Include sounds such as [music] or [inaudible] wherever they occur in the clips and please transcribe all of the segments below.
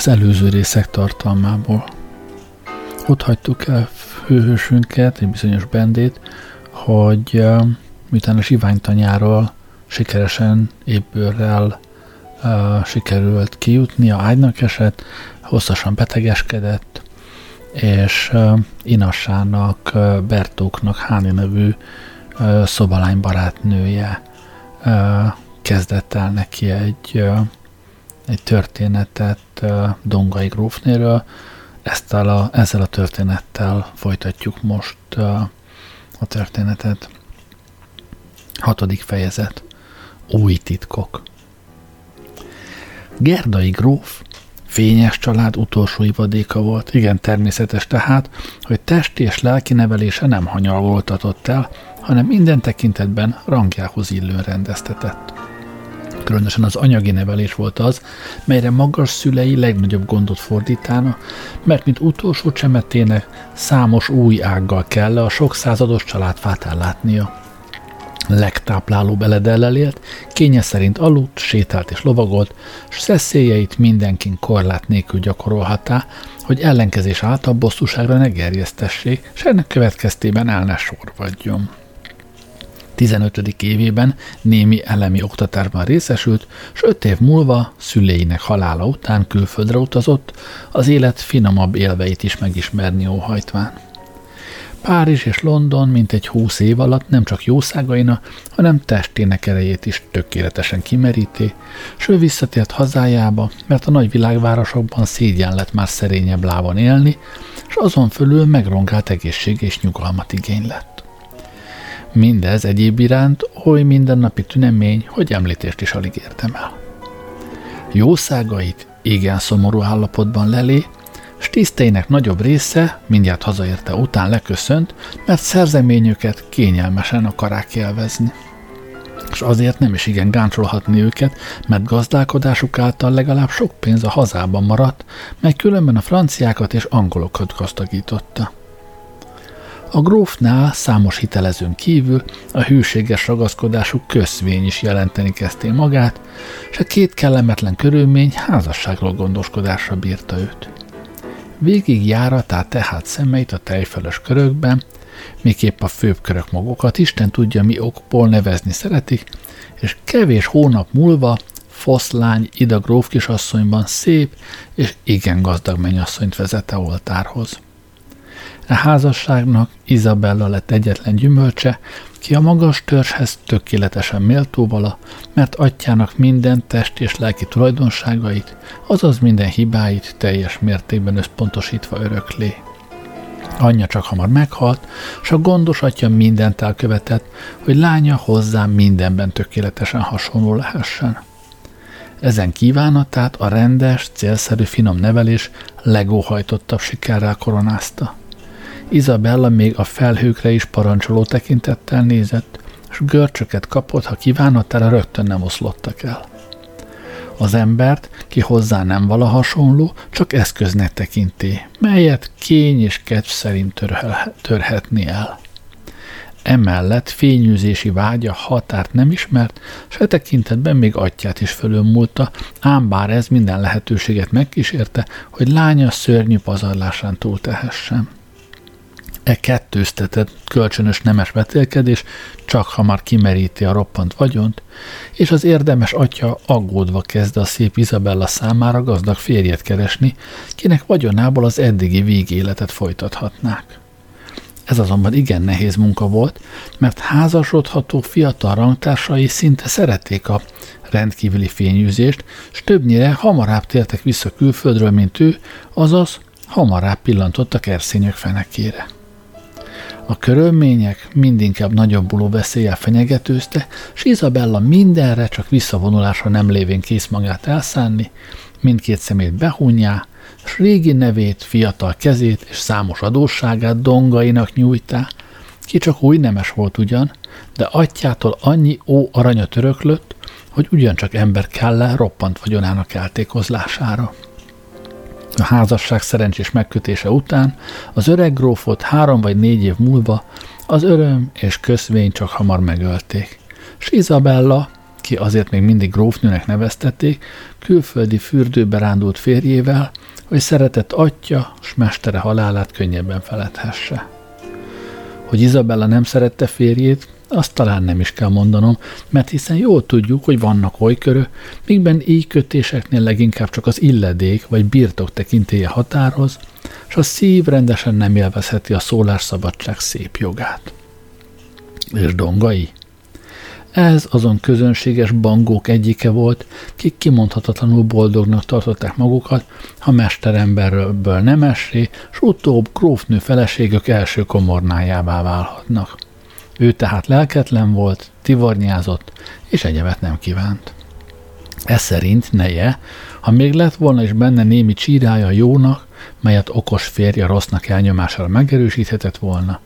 az előző részek tartalmából. Ott hagytuk el főhősünket, egy bizonyos bendét, hogy miután a zsiványtanyáról sikeresen épbőrrel uh, sikerült kijutni, a ágynak esett, hosszasan betegeskedett, és uh, Inassának, uh, Bertóknak Háni nevű uh, szobalány barátnője uh, kezdett el neki egy, uh, egy történetet Dongai grófnéről. Ezt a, ezzel a történettel folytatjuk most a történetet. Hatodik fejezet. Új titkok. Gerdai gróf fényes család utolsó ivadéka volt. Igen, természetes tehát, hogy testi és lelki nevelése nem hanyalvoltatott el, hanem minden tekintetben rangjához illően rendeztetett. Különösen az anyagi nevelés volt az, melyre magas szülei legnagyobb gondot fordítána, mert mint utolsó csemetének számos új ággal kell a sok százados családfát ellátnia legtáplálóbb eledellel élt, kénye szerint aludt, sétált és lovagolt, s szeszélyeit mindenkin korlát nélkül gyakorolhatá, hogy ellenkezés által bosszúságra ne gerjesztessék, s ennek következtében el ne sorvadjon. 15. évében némi elemi oktatásban részesült, s öt év múlva szüleinek halála után külföldre utazott, az élet finomabb élveit is megismerni óhajtván. Párizs és London mint egy húsz év alatt nem csak jószágaina, hanem testének erejét is tökéletesen kimeríti, s ő visszatért hazájába, mert a nagy világvárosokban szégyen lett már szerényebb lábon élni, és azon fölül megrongált egészség és nyugalmat igény lett. Mindez egyéb iránt oly mindennapi tünemény, hogy említést is alig értem el. Jószágait igen szomorú állapotban lelé, s tiszteinek nagyobb része mindjárt hazaérte után leköszönt, mert szerzeményüket kényelmesen akarák élvezni. És azért nem is igen gáncsolhatni őket, mert gazdálkodásuk által legalább sok pénz a hazában maradt, mely különben a franciákat és angolokat gazdagította. A grófnál számos hitelezőn kívül a hűséges ragaszkodásuk köszvény is jelenteni kezdté magát, és a két kellemetlen körülmény házasságról gondoskodásra bírta őt. Végig járatát tehát szemeit a tejfeles körökben, miképp a főbb körök magukat, Isten tudja mi okból nevezni szeretik, és kevés hónap múlva foszlány Ida gróf kisasszonyban szép és igen gazdag mennyasszonyt vezette oltárhoz. A házasságnak Izabella lett egyetlen gyümölcse, ki a magas törzshez tökéletesen méltó vala, mert atyának minden test és lelki tulajdonságait, azaz minden hibáit teljes mértékben összpontosítva öröklé. Anyja csak hamar meghalt, s a gondos atya mindent elkövetett, hogy lánya hozzá mindenben tökéletesen hasonló lehessen. Ezen kívánatát a rendes, célszerű finom nevelés legóhajtottabb sikerrel koronázta. Izabella még a felhőkre is parancsoló tekintettel nézett, és görcsöket kapott, ha kívánatára rögtön nem oszlottak el. Az embert, ki hozzá nem vala hasonló, csak eszköznek tekinti, melyet kény és kedv szerint törhetni el. Emellett fényűzési vágya határt nem ismert, s e tekintetben még atyát is fölülmúlta, ám bár ez minden lehetőséget megkísérte, hogy lánya szörnyű pazarlásán túltehessen. E kettőztetett kölcsönös nemes vetélkedés csak hamar kimeríti a roppant vagyont, és az érdemes atya aggódva kezd a szép Izabella számára gazdag férjet keresni, kinek vagyonából az eddigi végéletet folytathatnák. Ez azonban igen nehéz munka volt, mert házasodható fiatal rangtársai szinte szerették a rendkívüli fényűzést, s többnyire hamarabb tértek vissza külföldről, mint ő, azaz hamarabb pillantottak erszényök fenekére. A körülmények mindinkább nagyobbuló veszéllyel fenyegetőzte, és Izabella mindenre csak visszavonulásra nem lévén kész magát elszánni, mindkét szemét behunjá, s régi nevét, fiatal kezét és számos adósságát dongainak nyújtá, ki csak új nemes volt ugyan, de atyától annyi ó aranya töröklött, hogy ugyancsak ember kell roppant vagyonának eltékozlására. A házasság szerencsés megkötése után az öreg grófot három vagy négy év múlva az öröm és köszvény csak hamar megölték. S Izabella, aki azért még mindig grófnőnek neveztették, külföldi fürdőbe rándult férjével, hogy szeretett atya s mestere halálát könnyebben feledhesse. Hogy Izabella nem szerette férjét, azt talán nem is kell mondanom, mert hiszen jól tudjuk, hogy vannak olykörök, mikben így kötéseknél leginkább csak az illedék vagy birtok tekintélye határoz, és a szív rendesen nem élvezheti a szólásszabadság szép jogát. És dongai? Ez azon közönséges bangók egyike volt, kik kimondhatatlanul boldognak tartották magukat, ha mesteremberből nem esé, s utóbb grófnő feleségök első komornájává válhatnak. Ő tehát lelketlen volt, tivornyázott, és egyebet nem kívánt. Ez szerint neje, ha még lett volna is benne némi csírája jónak, melyet okos férje rossznak elnyomására megerősíthetett volna,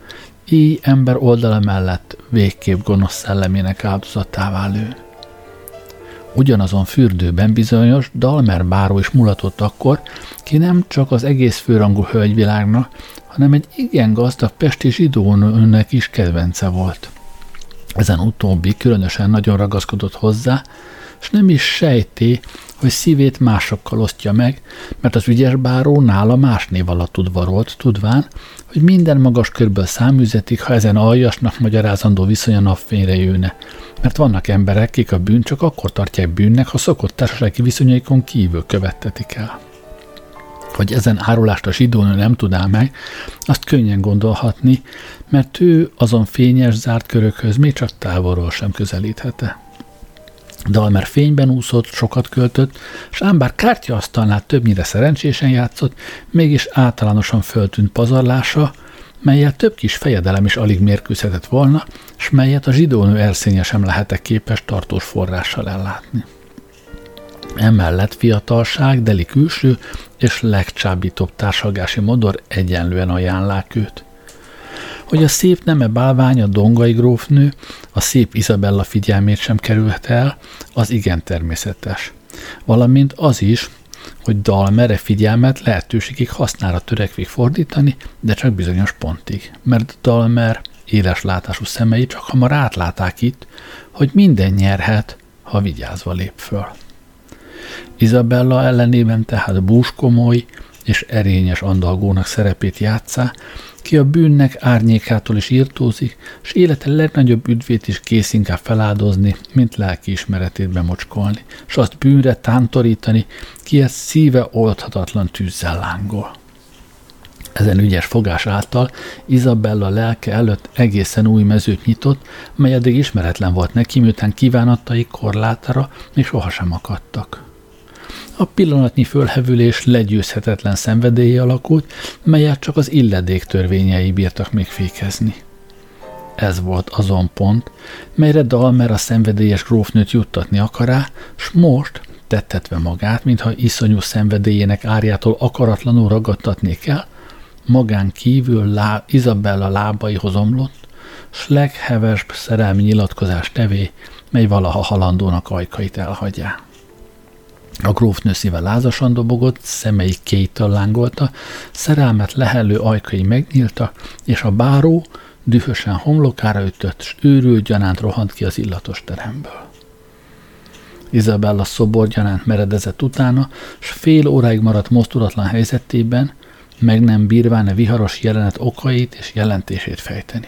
így ember oldala mellett végképp gonosz szellemének áldozattává lő. Ugyanazon fürdőben bizonyos Dalmer báró is mulatott akkor, ki nem csak az egész főrangú hölgyvilágnak, hanem egy igen gazdag pesti zsidónőnek is kedvence volt. Ezen utóbbi különösen nagyon ragaszkodott hozzá, és nem is sejté, hogy szívét másokkal osztja meg, mert az ügyes báró nála más név alatt tudvarolt, tudván, hogy minden magas körből száműzetik, ha ezen aljasnak magyarázandó viszony a napfényre jönne. Mert vannak emberek, kik a bűn csak akkor tartják bűnnek, ha szokott társasági viszonyaikon kívül követtetik el. Hogy ezen árulást a zsidónő nem tudná meg, azt könnyen gondolhatni, mert ő azon fényes, zárt körökhöz még csak távolról sem közelíthette. Dalmer fényben úszott, sokat költött, és ám bár kártyaasztalnál többnyire szerencsésen játszott, mégis általánosan föltűnt pazarlása, melyet több kis fejedelem is alig mérkőzhetett volna, és melyet a zsidónő erszénye sem lehetek képes tartós forrással ellátni. Emellett fiatalság, deli külső és legcsábítóbb társalgási modor egyenlően ajánlák őt hogy a szép neme bálványa Dongai grófnő a szép Izabella figyelmét sem kerülhet el, az igen természetes. Valamint az is, hogy dal mere figyelmet lehetőségig hasznára törekvik fordítani, de csak bizonyos pontig, mert Dalmer éles látású szemei csak hamar átláták itt, hogy minden nyerhet, ha vigyázva lép föl. Izabella ellenében tehát búskomoly és erényes andalgónak szerepét játszá, ki a bűnnek árnyékától is írtózik, és élete legnagyobb üdvét is kész inkább feláldozni, mint lelki ismeretét bemocskolni, és azt bűnre tántorítani, ki ezt szíve oldhatatlan tűzzel lángol. Ezen ügyes fogás által Izabella lelke előtt egészen új mezőt nyitott, mely eddig ismeretlen volt neki, miután kívánatai korlátára még sohasem akadtak. A pillanatnyi fölhevülés legyőzhetetlen szenvedélye alakult, melyet csak az illedék törvényei bírtak még fékezni. Ez volt azon pont, melyre Dalmer a szenvedélyes grófnőt juttatni akará, s most, tettetve magát, mintha iszonyú szenvedélyének árjától akaratlanul ragadtatnék el, magán kívül lá, Izabella lábaihoz omlott, s leghevesbb szerelmi nyilatkozás tevé, mely valaha halandónak ajkait elhagyják. A grófnő szíve lázasan dobogott, szemei kétől lángolta, szerelmet lehelő ajkai megnyílta, és a báró dühösen homlokára ütött, s őrült gyanánt rohant ki az illatos teremből. Izabella szobor gyanánt meredezett utána, s fél óráig maradt mozdulatlan helyzetében, meg nem bírván a viharos jelenet okait és jelentését fejteni.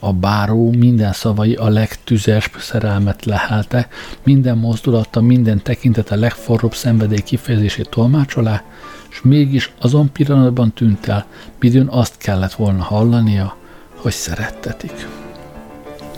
A báró minden szavai a legtüzesbb szerelmet lehelte, minden mozdulata, minden tekintete legforróbb szenvedély kifejezését tolmácsolá, és mégis azon pillanatban tűnt el, midőn azt kellett volna hallania, hogy szerettetik.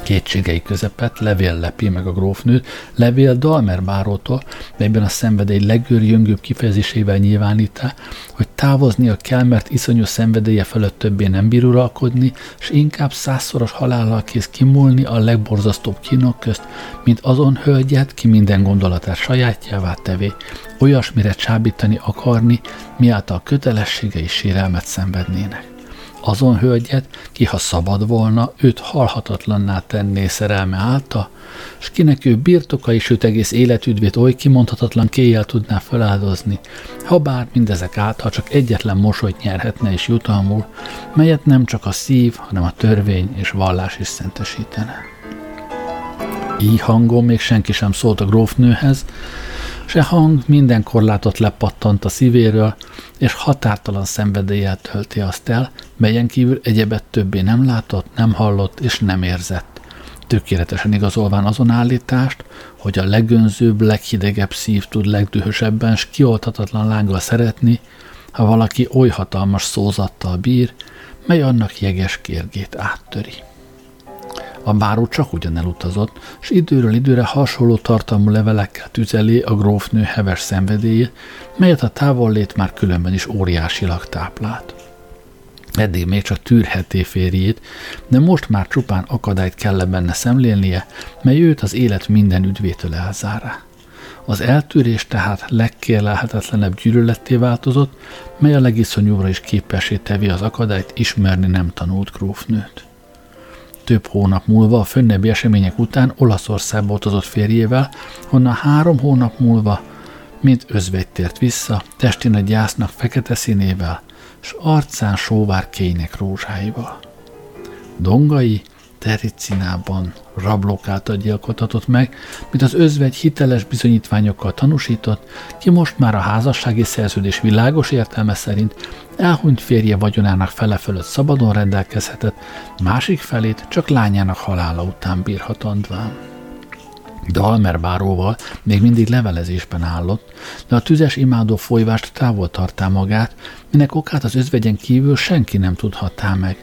Kétségei közepet levél lepi meg a grófnőt, levél Dalmer bárótól, melyben a szenvedély legőrjöngőbb kifejezésével nyilvánítá, hogy távoznia kell, mert iszonyú szenvedélye fölött többé nem bír uralkodni, és inkább százszoros halállal kész kimúlni a legborzasztóbb kínok közt, mint azon hölgyet, ki minden gondolatát sajátjává tevé, olyasmire csábítani akarni, miáltal kötelességei sérelmet szenvednének azon hölgyet, ki ha szabad volna, őt halhatatlanná tenné szerelme álta, s kinek ő birtoka és őt egész életüdvét oly kimondhatatlan kéjjel tudná feláldozni, ha bár mindezek által csak egyetlen mosolyt nyerhetne és jutalmul, melyet nem csak a szív, hanem a törvény és vallás is szentesítene. Így hangon még senki sem szólt a grófnőhez, se hang minden korlátot lepattant a szívéről, és határtalan szenvedéllyel tölti azt el, melyen kívül egyebet többé nem látott, nem hallott és nem érzett. Tökéletesen igazolván azon állítást, hogy a legönzőbb, leghidegebb szív tud legdühösebben s kioltatatlan lánggal szeretni, ha valaki oly hatalmas szózattal bír, mely annak jeges kérgét áttöri. A báró csak ugyan elutazott, s időről időre hasonló tartalmú levelekkel tüzeli a grófnő heves szenvedélye, melyet a távollét már különben is óriásilag táplált. Eddig még csak tűrheté férjét, de most már csupán akadályt kell benne szemlélnie, mely őt az élet minden üdvétől elzárá. Az eltűrés tehát legkérlelhetetlenebb gyűlöletté változott, mely a legiszonyúra is képesé tevi az akadályt ismerni nem tanult grófnőt. Több hónap múlva a fönnebbi események után Olaszországba utazott férjével, honnan három hónap múlva mint özvegy tért vissza, testén egy gyásznak fekete színével, s arcán sóvár kények rózsáival. Dongai Tericinában rablók által gyilkoltatott meg, mint az özvegy hiteles bizonyítványokkal tanúsított, ki most már a házassági szerződés világos értelme szerint elhunyt férje vagyonának fele fölött szabadon rendelkezhetett, másik felét csak lányának halála után bírhatandván. Dalmer báróval még mindig levelezésben állott, de a tüzes imádó folyvást távol tartá magát, minek okát az özvegyen kívül senki nem tudhattá meg.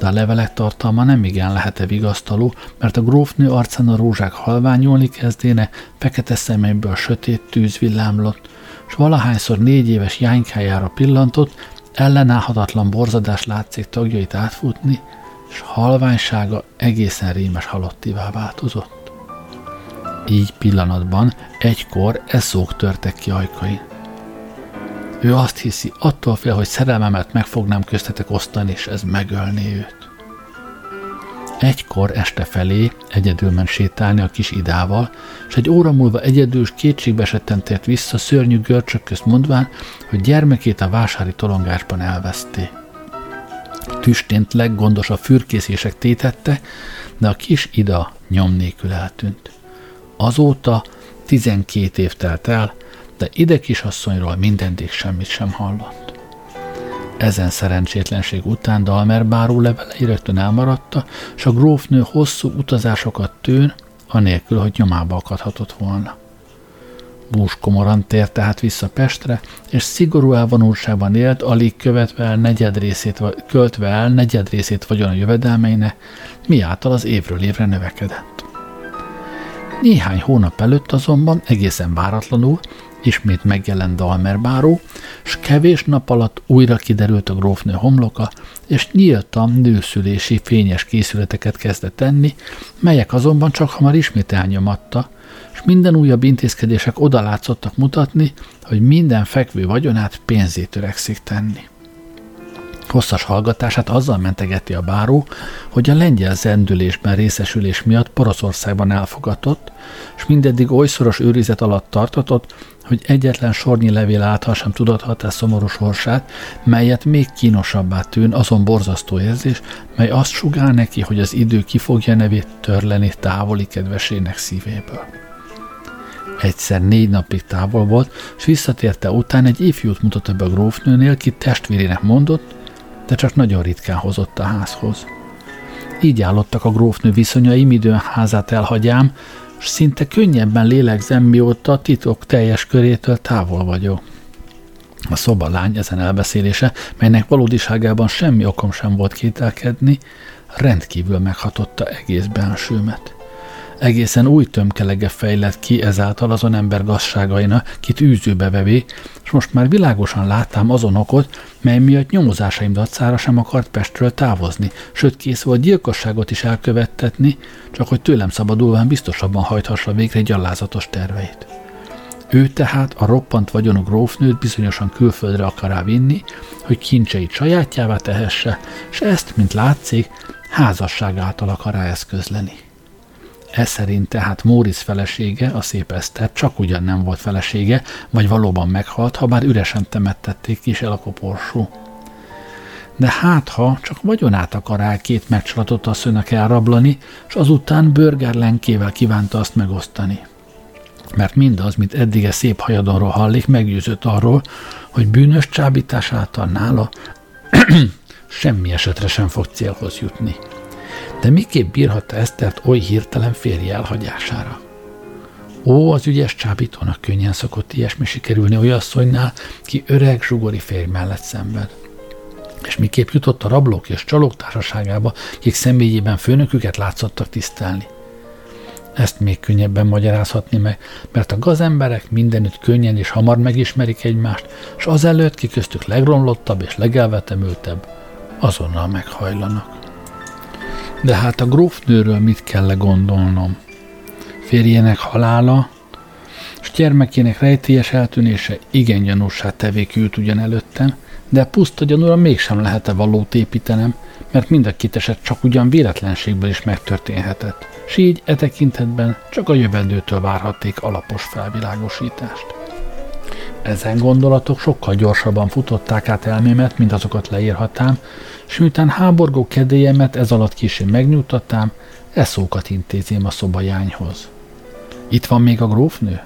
De a levelek tartalma nem igen lehet-e vigasztaló, mert a grófnő arcán a rózsák halványolni kezdéne, fekete szemeiből sötét tűz villámlott, s valahányszor négy éves jánykájára pillantott, ellenállhatatlan borzadás látszik tagjait átfutni, és halványsága egészen rémes halottivá változott. Így pillanatban egykor eszók törtek ki ajkain. Ő azt hiszi, attól fél, hogy szerelmemet meg fognám köztetek osztani, és ez megölné őt. Egykor este felé egyedül ment sétálni a kis idával, és egy óra múlva egyedül kétségbe esetten tért vissza szörnyű görcsök közt mondván, hogy gyermekét a vásári tolongásban elveszté. Tüstént leggondosabb fürkészések tétette, de a kis ida nyom nélkül eltűnt. Azóta 12 év telt el, de ide kisasszonyról mindedig semmit sem hallott. Ezen szerencsétlenség után Dalmer báró levelei rögtön elmaradta, és a grófnő hosszú utazásokat tőn, anélkül, hogy nyomába akadhatott volna. Bús komoran tért tehát vissza Pestre, és szigorú elvonultságban élt, alig követve el negyed részét, költve el negyed részét vagyon a jövedelmeinek, miáltal az évről évre növekedett. Néhány hónap előtt azonban egészen váratlanul ismét megjelent Dalmer báró, s kevés nap alatt újra kiderült a grófnő homloka, és nyíltan nőszülési fényes készületeket kezdett tenni, melyek azonban csak hamar ismét elnyomatta, és minden újabb intézkedések odalátszottak mutatni, hogy minden fekvő vagyonát pénzét törekszik tenni. Hosszas hallgatását azzal mentegeti a báró, hogy a lengyel zendülésben részesülés miatt Poroszországban elfogatott, és mindeddig oly szoros őrizet alatt tartatott, hogy egyetlen sornyi levél által sem tudathat szomorú sorsát, melyet még kínosabbá tűn azon borzasztó érzés, mely azt sugál neki, hogy az idő ki fogja nevét törleni távoli kedvesének szívéből. Egyszer négy napig távol volt, és visszatérte után egy ifjút mutatta be a grófnőnél, ki testvérének mondott, de csak nagyon ritkán hozott a házhoz. Így állottak a grófnő viszonyai, midőn házát elhagyám, s szinte könnyebben lélegzem, mióta titok teljes körétől távol vagyok. A szobalány ezen elbeszélése, melynek valódiságában semmi okom sem volt kételkedni, rendkívül meghatotta egész bensőmet egészen új tömkelege fejlett ki ezáltal azon ember gazságaina, kit űzőbe vevé, és most már világosan láttam azon okot, mely miatt nyomozásaim dacára sem akart Pestről távozni, sőt kész volt gyilkosságot is elkövettetni, csak hogy tőlem szabadulván biztosabban hajthassa végre gyalázatos terveit. Ő tehát a roppant vagyonú grófnőt bizonyosan külföldre akar vinni, hogy kincseit sajátjává tehesse, és ezt, mint látszik, házasság által akar eszközleni. Ez szerint tehát Móric felesége, a szép Eszter csak ugyan nem volt felesége, vagy valóban meghalt, ha bár üresen temettették is el a koporsó. de hát ha csak vagyonát akar el két megcsalatot asszonynak elrablani, és azután bőrgerlenkével kívánta azt megosztani. Mert mindaz, mint eddig a szép hajadonról hallik, meggyőzött arról, hogy bűnös csábítás által nála [clears throat] semmi esetre sem fog célhoz jutni. De miképp bírhatta Esztert oly hirtelen férje elhagyására? Ó, az ügyes csábítónak könnyen szokott ilyesmi sikerülni olyan asszonynál, ki öreg zsugori férj mellett szenved. És miképp jutott a rablók és csalók társaságába, kik személyében főnöküket látszottak tisztelni. Ezt még könnyebben magyarázhatni meg, mert a gazemberek mindenütt könnyen és hamar megismerik egymást, és azelőtt, ki köztük legromlottabb és legelvetemültebb, azonnal meghajlanak. De hát a grófnőről mit kell gondolnom? Férjének halála, és gyermekének rejtélyes eltűnése igen gyanúsá tevék ugyan előttem, de puszta gyanúra mégsem lehet-e valót építenem, mert mind a két eset csak ugyan véletlenségből is megtörténhetett, s így e tekintetben csak a jövendőtől várhatték alapos felvilágosítást. Ezen gondolatok sokkal gyorsabban futották át elmémet, mint azokat leírhatám, és miután háborgó kedélyemet ez alatt későn megnyugtatám, e szókat intézém a szobajányhoz. Itt van még a grófnő?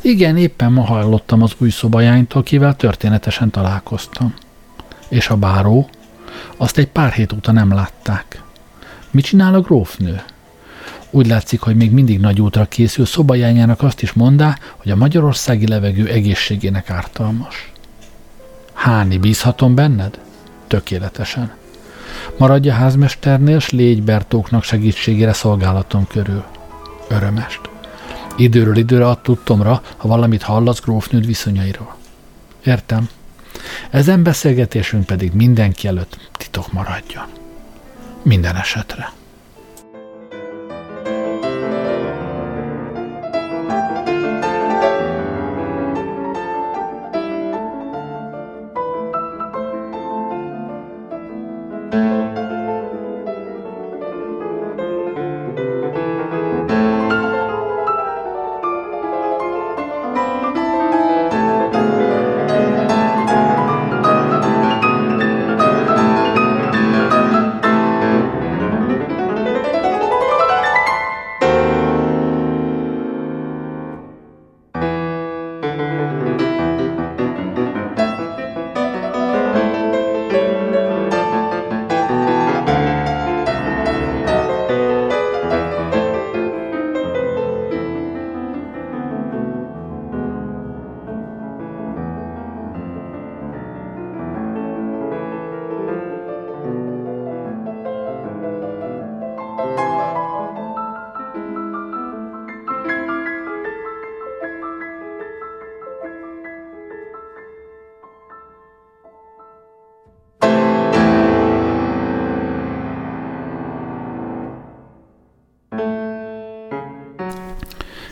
Igen, éppen ma hallottam az új szobajánytól, kivel történetesen találkoztam. És a báró? Azt egy pár hét óta nem látták. Mit csinál a grófnő? Úgy látszik, hogy még mindig nagy útra készül, szobajányának azt is mondá, hogy a magyarországi levegő egészségének ártalmas. Háni, bízhatom benned? Tökéletesen. Maradj a házmesternél, s légy Bertóknak segítségére szolgálatom körül. Örömest. Időről időre ad tudtomra, ha valamit hallasz grófnőd viszonyairól. Értem. Ezen beszélgetésünk pedig mindenki előtt titok maradjon. Minden esetre.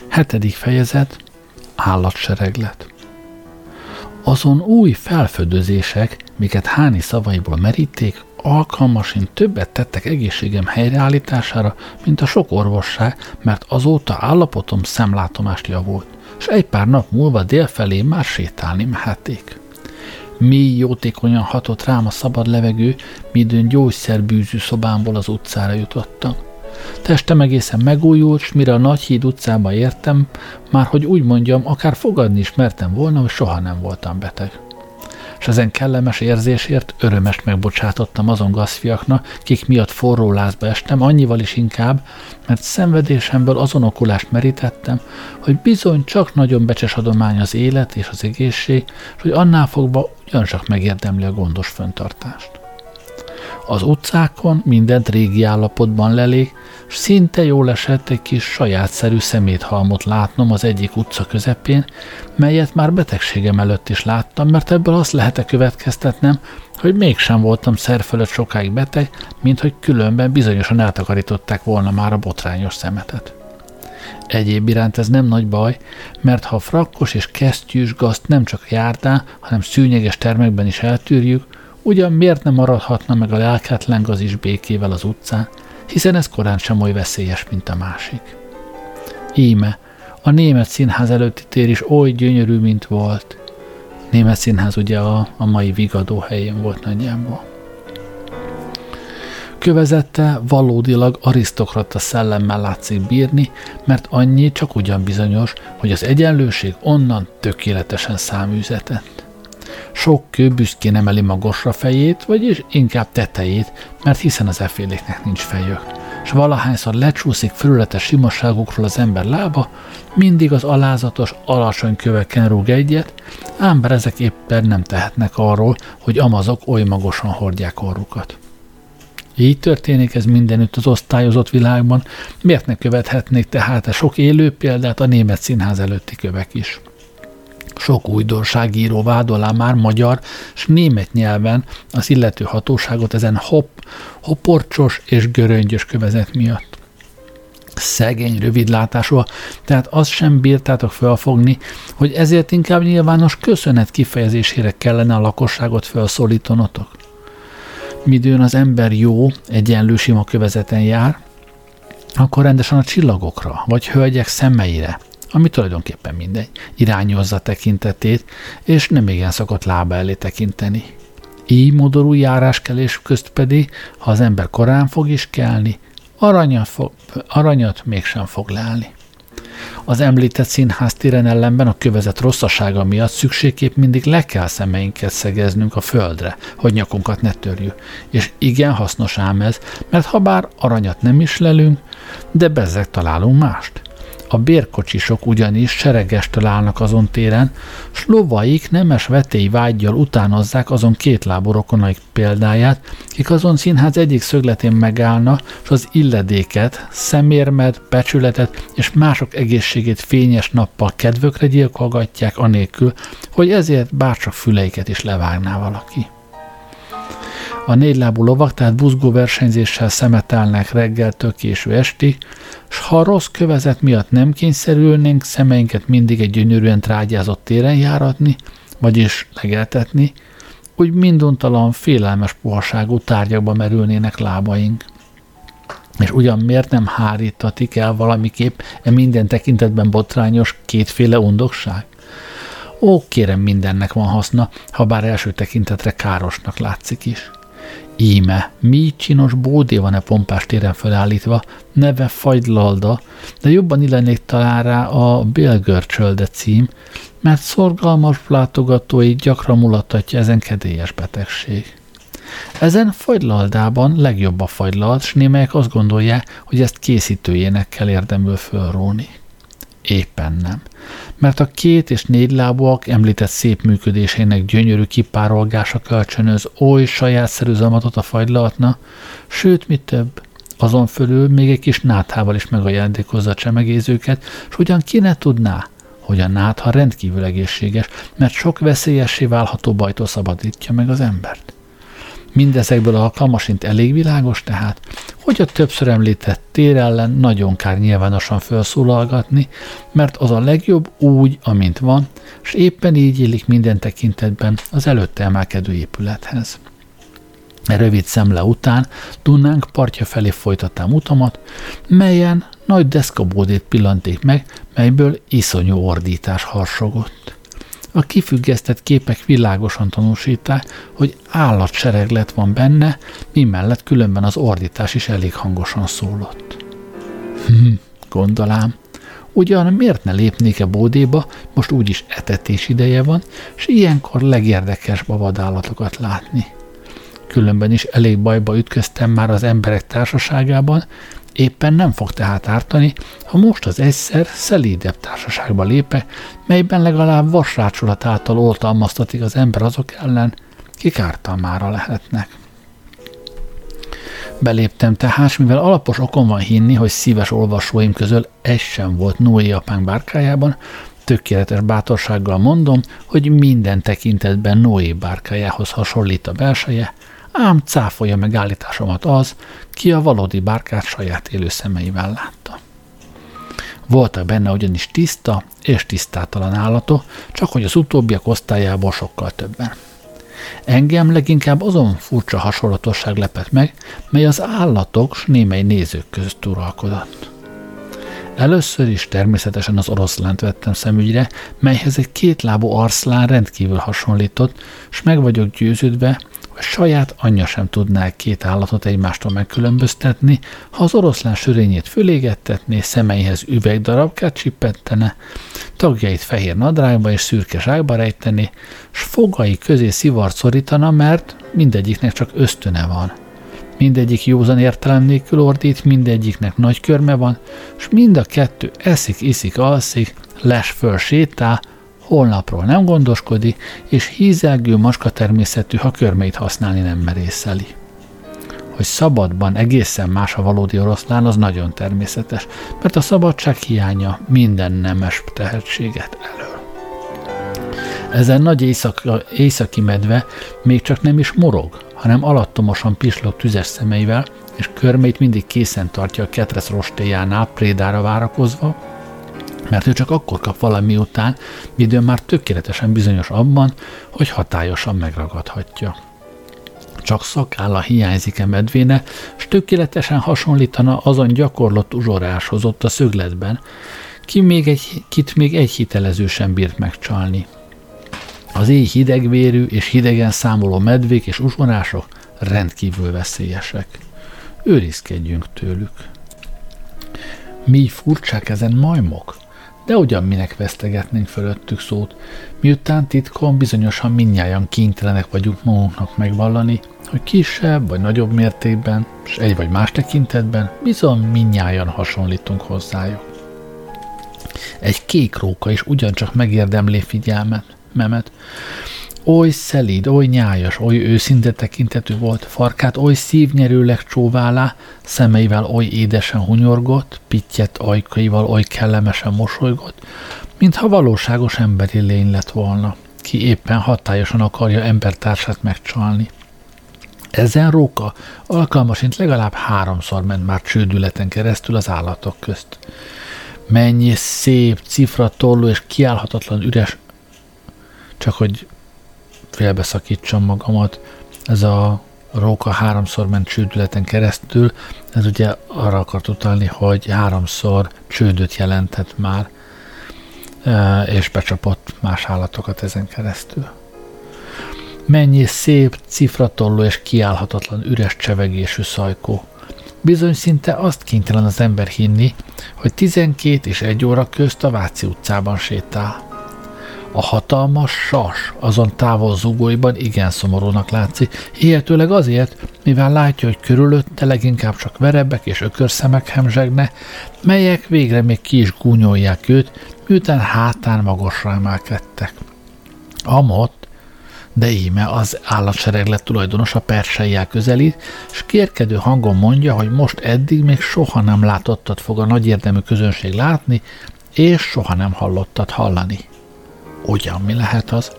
Hetedik fejezet Állatsereglet Azon új felfödözések, miket Háni szavaiból meríték, alkalmasint többet tettek egészségem helyreállítására, mint a sok orvosság, mert azóta állapotom szemlátomást javult, és egy pár nap múlva délfelé már sétálni mehették. Mi jótékonyan hatott rám a szabad levegő, midőn gyógyszerbűzű szobámból az utcára jutottam. Testem egészen megújult, s mire a Nagyhíd utcába értem, már hogy úgy mondjam, akár fogadni is mertem volna, hogy soha nem voltam beteg. És ezen kellemes érzésért örömest megbocsátottam azon gazfiaknak, kik miatt forró lázba estem, annyival is inkább, mert szenvedésemből azon okulást merítettem, hogy bizony csak nagyon becses adomány az élet és az egészség, és hogy annál fogva ugyancsak megérdemli a gondos föntartást. Az utcákon mindent régi állapotban lelég, s szinte jól esett egy kis sajátszerű szeméthalmot látnom az egyik utca közepén, melyet már betegségem előtt is láttam, mert ebből azt lehet következtetnem, hogy mégsem voltam szerfölött sokáig beteg, mint hogy különben bizonyosan eltakarították volna már a botrányos szemetet. Egyéb iránt ez nem nagy baj, mert ha frakkos és kesztyűs gazt nem csak járdán, hanem szűnyeges termekben is eltűrjük, ugyan miért nem maradhatna meg a lelketlen gaz is békével az utcán, hiszen ez korán sem oly veszélyes, mint a másik. Íme, a német színház előtti tér is oly gyönyörű, mint volt. Német színház ugye a, a mai vigadó helyén volt nagyjából. Kövezette valódilag arisztokrata szellemmel látszik bírni, mert annyi csak ugyan bizonyos, hogy az egyenlőség onnan tökéletesen száműzetett. Sok kő büszkén emeli magasra fejét, vagyis inkább tetejét, mert hiszen az eféléknek nincs fejük. És valahányszor lecsúszik felületes simasságokról az ember lába, mindig az alázatos, alacsony köveken rúg egyet, ám bár ezek éppen nem tehetnek arról, hogy amazok oly magasan hordják orrukat. Így történik ez mindenütt az osztályozott világban, miért ne követhetnék tehát a sok élő példát a német színház előtti kövek is. Sok újdonságíró vádolá már magyar és német nyelven az illető hatóságot ezen hop, hoporcsos és göröngyös kövezet miatt. Szegény, rövidlátású, tehát azt sem bírtátok felfogni, hogy ezért inkább nyilvános köszönet kifejezésére kellene a lakosságot felszólítonotok. Midőn az ember jó, egyenlő sima kövezeten jár, akkor rendesen a csillagokra, vagy hölgyek szemeire, ami tulajdonképpen mindegy, irányozza tekintetét, és nem igen szokott lába elé tekinteni. Így modorú járáskelés közt pedig, ha az ember korán fog is kelni, aranyat, fog, aranyat mégsem fog leállni. Az említett színház téren ellenben a kövezet rosszasága miatt szükségképp mindig le kell szemeinket szegeznünk a földre, hogy nyakunkat ne törjük. És igen hasznos ám ez, mert ha bár aranyat nem is lelünk, de bezzeg találunk mást. A bérkocsisok ugyanis sereges találnak azon téren, s lovaik nemes vetély vágyjal utánozzák azon kétlábú rokonaik példáját, kik azon színház egyik szögletén megállna, s az illedéket, szemérmet, becsületet és mások egészségét fényes nappal kedvökre gyilkolgatják anélkül, hogy ezért bárcsak füleiket is levágná valaki. A négylábú lovak tehát buzgó versenyzéssel szemetelnek reggeltől késő estig, s ha a rossz kövezet miatt nem kényszerülnénk szemeinket mindig egy gyönyörűen trágyázott téren járatni, vagyis legeltetni, úgy minduntalan félelmes puhaságú tárgyakba merülnének lábaink. És ugyan miért nem hárítatik el valamiképp e minden tekintetben botrányos kétféle undokság? Ó, kérem, mindennek van haszna, ha bár első tekintetre károsnak látszik is. Íme, mi csinos bódé van-e pompás téren felállítva, neve Fagylalda, de jobban illenék talán rá a Bélgörcsölde cím, mert szorgalmas látogatói gyakran mulattatja ezen kedélyes betegség. Ezen fagylaldában legjobb a fagylalt, s némelyek azt gondolják, hogy ezt készítőjének kell érdemül fölróni. Éppen nem. Mert a két és négy lábúak említett szép működésének gyönyörű kipárolgása kölcsönöz oly sajátszerű zamatot a fagylatna, sőt, mi több, azon fölül még egy kis náthával is megajándékozza a csemegézőket, és ugyan ki ne tudná, hogy a nátha rendkívül egészséges, mert sok veszélyessé válható bajtól szabadítja meg az embert. Mindezekből a alkalmasint elég világos tehát, hogy a többször említett tér ellen nagyon kár nyilvánosan felszólalgatni, mert az a legjobb úgy, amint van, és éppen így illik minden tekintetben az előtte emelkedő épülethez. Rövid szemle után Dunánk partja felé folytattam utamat, melyen nagy deszkabódét pillanték meg, melyből iszonyú ordítás harsogott. A kifüggesztett képek világosan tanúsítják, hogy állatsereglet van benne, mi mellett különben az ordítás is elég hangosan szólott. Hm, gondolám, ugyan miért ne lépnék-e bódéba, most úgyis etetés ideje van, és ilyenkor legérdekesebb vadállatokat látni. Különben is elég bajba ütköztem már az emberek társaságában, Éppen nem fog tehát ártani, ha most az egyszer szelídebb társaságba lépe, melyben legalább vasrácsolat által oltalmaztatik az ember azok ellen, kik ártalmára lehetnek. Beléptem tehát, mivel alapos okon van hinni, hogy szíves olvasóim közül egy sem volt Noé apánk bárkájában, tökéletes bátorsággal mondom, hogy minden tekintetben Noé bárkájához hasonlít a belseje, ám cáfolja meg állításomat az, ki a valódi bárkát saját élő szemeivel látta. Voltak benne ugyanis tiszta és tisztátalan állatok, csak hogy az utóbbiak osztályából sokkal többen. Engem leginkább azon furcsa hasonlatosság lepett meg, mely az állatok s némely nézők között uralkodott. Először is természetesen az oroszlánt vettem szemügyre, melyhez egy kétlábú arszlán rendkívül hasonlított, s meg vagyok győződve, saját anyja sem tudná két állatot egymástól megkülönböztetni, ha az oroszlán sörényét fölégettetné, szemeihez üvegdarabkát csippentene, tagjait fehér nadrágba és szürke zsákba rejteni, s fogai közé szivart szorítana, mert mindegyiknek csak ösztöne van. Mindegyik józan értelem nélkül ordít, mindegyiknek nagy körme van, és mind a kettő eszik, iszik, alszik, les föl, sétál, holnapról nem gondoskodik, és hízelgő maska természetű, ha körmeit használni nem merészeli. Hogy szabadban egészen más a valódi oroszlán, az nagyon természetes, mert a szabadság hiánya minden nemes tehetséget elől. Ezen nagy éjszaka, éjszaki medve még csak nem is morog, hanem alattomosan pislog tüzes szemeivel, és körmeit mindig készen tartja a ketrec rostéjánál prédára várakozva, mert ő csak akkor kap valami után, midőn már tökéletesen bizonyos abban, hogy hatályosan megragadhatja. Csak szakálla hiányzik-e medvéne, s tökéletesen hasonlítana azon gyakorlott uzsoráshoz ott a szögletben, ki még egy, kit még egy hitelező sem bírt megcsalni. Az éj hidegvérű és hidegen számoló medvék és uzsorások rendkívül veszélyesek. Őrizkedjünk tőlük. Mi furcsák ezen majmok? De ugyan minek vesztegetnénk fölöttük szót, miután titkon bizonyosan minnyáján kénytelenek vagyunk magunknak megvallani, hogy kisebb vagy nagyobb mértékben, és egy vagy más tekintetben bizony minnyáján hasonlítunk hozzájuk. Egy kék róka is ugyancsak megérdemlé figyelmet, memet, Oly szelíd, oly nyájas, oly őszinte tekintetű volt, farkát oly szívnyerőleg csóválá, szemeivel oly édesen hunyorgott, pittyet ajkaival oly kellemesen mosolygott, mintha valóságos emberi lény lett volna, ki éppen hatályosan akarja embertársát megcsalni. Ezen róka alkalmasint legalább háromszor ment már csődületen keresztül az állatok közt. Mennyi szép, cifra tolló és kiállhatatlan üres, csak hogy félbeszakítsam magamat. Ez a róka háromszor ment csődületen keresztül, ez ugye arra akart utalni, hogy háromszor csődöt jelentett már, e, és becsapott más állatokat ezen keresztül. Mennyi szép, cifratolló és kiállhatatlan üres csevegésű szajkó. Bizony szinte azt kénytelen az ember hinni, hogy 12 és egy óra közt a Váci utcában sétál. A hatalmas sas azon távol zugóiban igen szomorúnak látszik, hihetőleg azért, mivel látja, hogy körülötte leginkább csak verebek és ökörszemek hemzsegne, melyek végre még ki is gúnyolják őt, miután hátán magasra emelkedtek. Amott, de íme az állatsereglet tulajdonosa persejjel közelít, és kérkedő hangon mondja, hogy most eddig még soha nem látottat fog a nagy érdemű közönség látni, és soha nem hallottat hallani. Ugyan mi lehet az?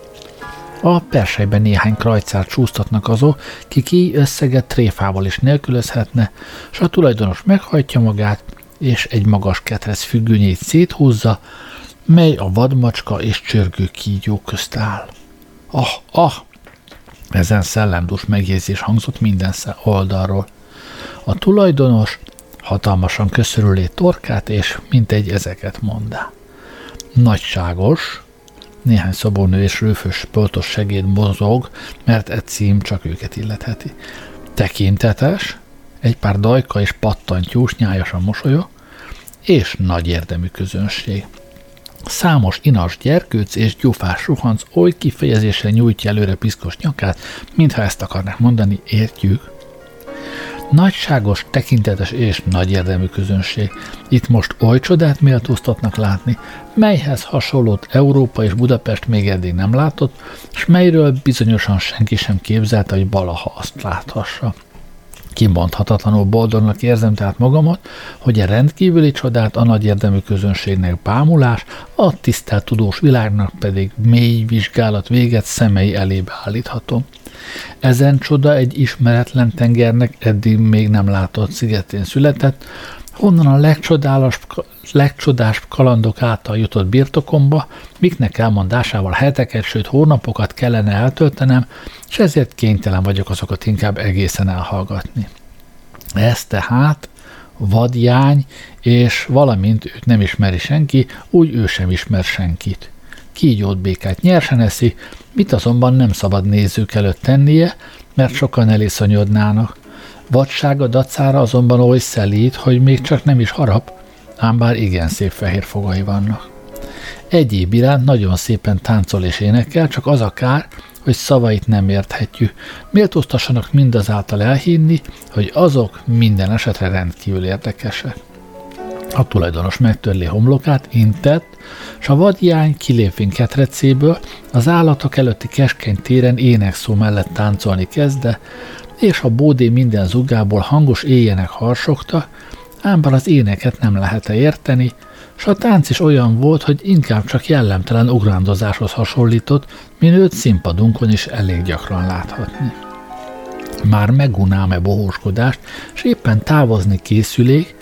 A persejben néhány krajcát csúsztatnak azok, ki ki összeget tréfával is nélkülözhetne, s a tulajdonos meghajtja magát, és egy magas ketrec függőnyét széthúzza, mely a vadmacska és csörgő kígyó közt áll. Ah, ah! Ezen szellemdús megjegyzés hangzott minden oldalról. A tulajdonos hatalmasan köszörülé torkát, és mintegy ezeket mondá. Nagyságos, néhány szobornő és rőfös poltos segéd mozog, mert egy cím csak őket illetheti. Tekintetes, egy pár dajka és pattantyús nyájasan mosolya, és nagy érdemű közönség. Számos inas gyerkőc és gyufás suhanc oly kifejezésre nyújtja előre piszkos nyakát, mintha ezt akarnak mondani, értjük, Nagyságos, tekintetes és nagy érdemű közönség. Itt most oly csodát méltóztatnak látni, melyhez hasonlót Európa és Budapest még eddig nem látott, és melyről bizonyosan senki sem képzelte, hogy valaha azt láthassa. Kimondhatatlanul boldognak érzem tehát magamat, hogy a rendkívüli csodát a nagy érdemű közönségnek bámulás, a tisztelt tudós világnak pedig mély vizsgálat véget szemei elébe állíthatom. Ezen csoda egy ismeretlen tengernek eddig még nem látott szigetén született, honnan a legcsodás kalandok által jutott birtokomba, miknek elmondásával heteket, sőt hónapokat kellene eltöltenem, és ezért kénytelen vagyok azokat inkább egészen elhallgatni. Ez tehát vadjány, és valamint őt nem ismeri senki, úgy ő sem ismer senkit. Kígyót békát nyersen eszi, mit azonban nem szabad nézők előtt tennie, mert sokan elészonyodnának. Vadsága dacára azonban oly szelít, hogy még csak nem is harap, ám bár igen szép fehér fogai vannak. Egyéb iránt nagyon szépen táncol és énekel, csak az a kár, hogy szavait nem érthetjük. Méltóztassanak mindazáltal elhinni, hogy azok minden esetre rendkívül érdekesek. A tulajdonos megtörli homlokát, intett, s a vadjány kilépvén ketrecéből az állatok előtti keskeny téren énekszó mellett táncolni kezdte, és a bódé minden zugából hangos éjjenek harsogta, ám bár az éneket nem lehet -e érteni, s a tánc is olyan volt, hogy inkább csak jellemtelen ugrándozáshoz hasonlított, mint őt színpadunkon is elég gyakran láthatni. Már megunám-e bohóskodást, s éppen távozni készülék,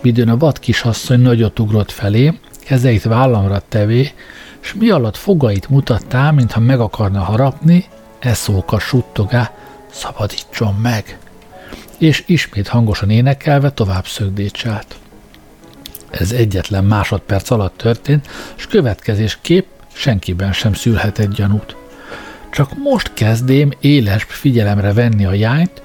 midőn a vad kisasszony nagyot ugrott felé, kezeit vállamra tevé, s mi alatt fogait mutattá, mintha meg akarna harapni, eszóka suttogá, szabadítson meg! És ismét hangosan énekelve tovább szögdécsált. Ez egyetlen másodperc alatt történt, és következésképp senkiben sem szülhetett gyanút. Csak most kezdém éles figyelemre venni a jányt,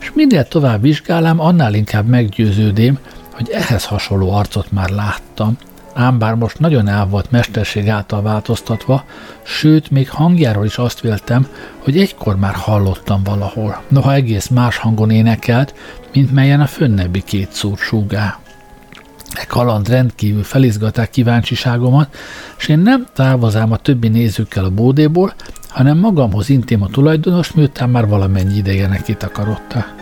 és minél tovább vizsgálám, annál inkább meggyőződém, hogy ehhez hasonló arcot már láttam, ám bár most nagyon el volt mesterség által változtatva, sőt, még hangjáról is azt véltem, hogy egykor már hallottam valahol, noha egész más hangon énekelt, mint melyen a fönnebbi két szúr súgá. E kaland rendkívül felizgaták kíváncsiságomat, és én nem távozám a többi nézőkkel a bódéból, hanem magamhoz intém a tulajdonos, miután már valamennyi ideje neki takarodta.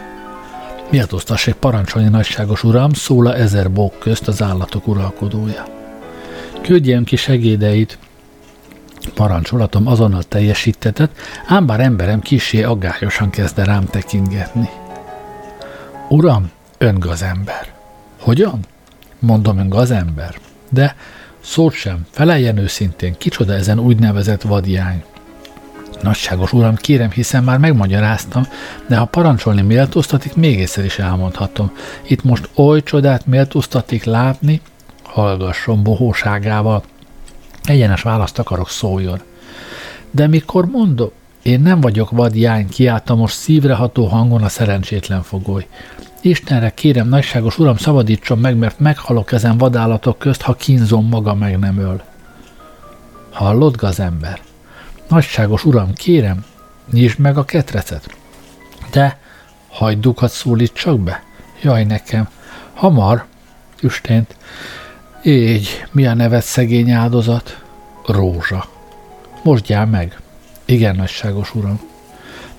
Méltóztassék parancsolni nagyságos uram, szól a ezer bók közt az állatok uralkodója. Küldjem ki segédeit, parancsolatom azonnal teljesítetett, ám bár emberem kisé aggályosan kezdte rám tekingetni. Uram, ön gazember. Hogyan? Mondom ön gazember. De szót sem, feleljen őszintén, kicsoda ezen úgynevezett vadjány. Nagyságos uram, kérem, hiszen már megmagyaráztam, de ha parancsolni méltóztatik, még egyszer is elmondhatom. Itt most oly csodát méltóztatik látni, hallgasson bohóságával. Egyenes választ akarok szóljon. De mikor mondom, én nem vagyok vadjány, kiállta most szívreható hangon a szerencsétlen fogoly. Istenre kérem, nagyságos uram, szabadítson meg, mert meghalok ezen vadállatok közt, ha kínzom maga meg nem öl. Hallod, gazember? Nagyságos uram, kérem, nyisd meg a ketrecet. De hagydukat szólít csak be? Jaj nekem, hamar, üstént. Így, mi a nevet szegény áldozat? Rózsa. Most gyár meg. Igen, nagyságos uram.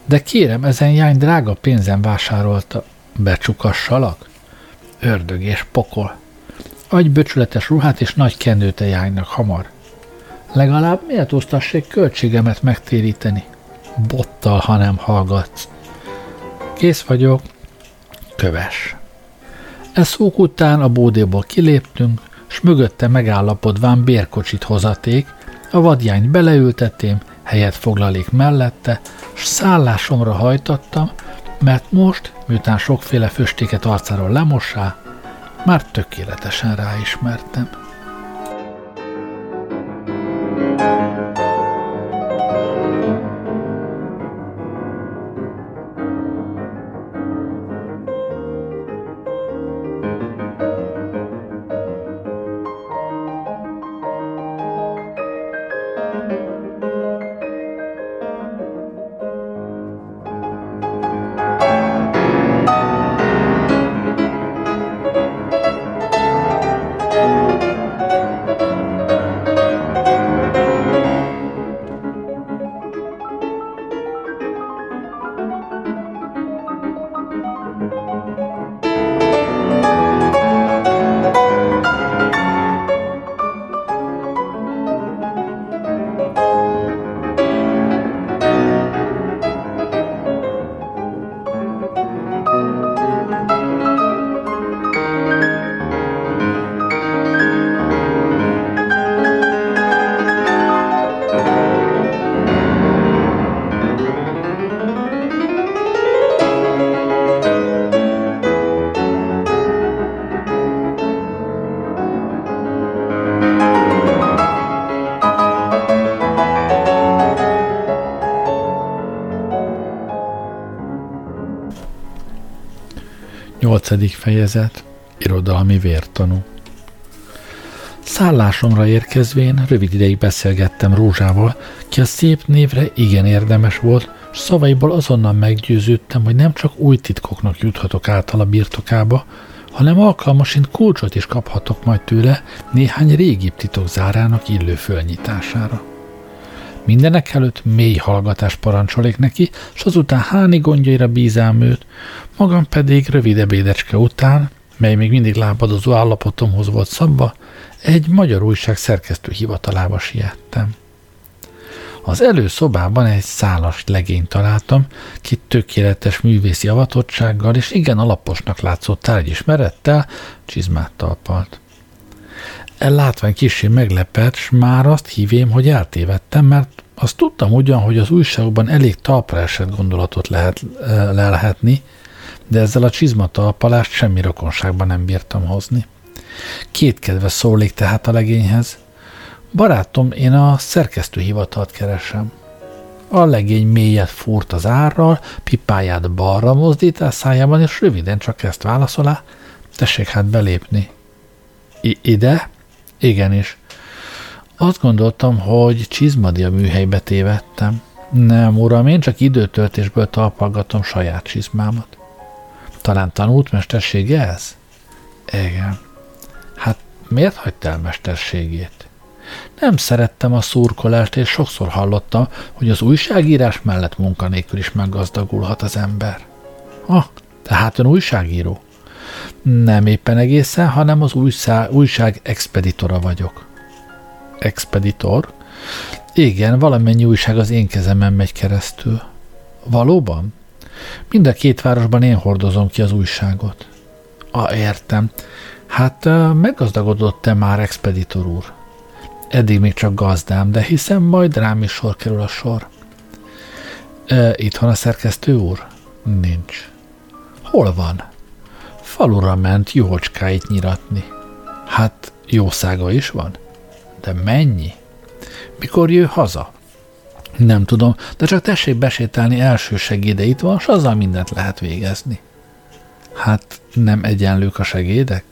De kérem, ezen jány drága pénzen vásárolta. Becsukassalak? Ördög és pokol. Adj böcsületes ruhát és nagy kendőt a jánynak hamar. Legalább méltóztassék költségemet megtéríteni. Bottal, ha nem hallgatsz. Kész vagyok. Köves. E szók után a bódéból kiléptünk, s mögötte megállapodván bérkocsit hozaték, a vadjányt beleültetém, helyet foglalék mellette, s szállásomra hajtattam, mert most, miután sokféle föstéket arcáról lemossá, már tökéletesen ráismertem. Thank you. Nyolcadik fejezet. Irodalmi vértanú. Szállásomra érkezvén rövid ideig beszélgettem Rózsával, ki a szép névre igen érdemes volt, s szavaiból azonnal meggyőződtem, hogy nem csak új titkoknak juthatok által a birtokába, hanem alkalmasint kulcsot is kaphatok majd tőle néhány régi titok zárának illő fölnyitására. Mindenek előtt mély hallgatás parancsolék neki, s azután háni gondjaira bízám őt, magam pedig rövid ebédecske után, mely még mindig lábadozó állapotomhoz volt szabva, egy magyar újság szerkesztő hivatalába siettem. Az előszobában egy szálas legényt találtam, ki tökéletes művészi avatottsággal és igen alaposnak látszó tárgyismerettel csizmát talpalt. Ellátvány kicsi meglepett, s már azt hívém, hogy eltévedtem, mert azt tudtam ugyan, hogy az újságokban elég talpra esett gondolatot lehet lelhetni, de ezzel a csizmatalpalást semmi rokonságban nem bírtam hozni. Két kedves szólék tehát a legényhez. Barátom, én a szerkesztőhivatalt keresem. A legény mélyet fúrt az árral, pipáját balra mozdít szájában, és röviden csak ezt válaszolá. Tessék hát belépni. I- ide? Igenis. Azt gondoltam, hogy csizmadia műhelybe tévedtem. Nem, uram, én csak időtöltésből talpalgatom saját csizmámat. Talán tanult mestersége ez? Igen. Hát miért hagyta el mesterségét? Nem szerettem a szurkolást, és sokszor hallottam, hogy az újságírás mellett munkanélkül is meggazdagulhat az ember. Ah, tehát ön újságíró? Nem éppen egészen, hanem az újság, újság expeditora vagyok. Expeditor? Igen, valamennyi újság az én kezemen megy keresztül. Valóban? Mind a két városban én hordozom ki az újságot. A, értem. Hát meggazdagodott te már, expeditor úr. Eddig még csak gazdám, de hiszem majd rám is sor kerül a sor. E, itt a szerkesztő úr? Nincs. Hol van? Falura ment jócskáit nyiratni. Hát jószága is van? De mennyi? Mikor jő haza? Nem tudom, de csak tessék besétálni első segéde itt van, s azzal mindent lehet végezni. Hát nem egyenlők a segédek?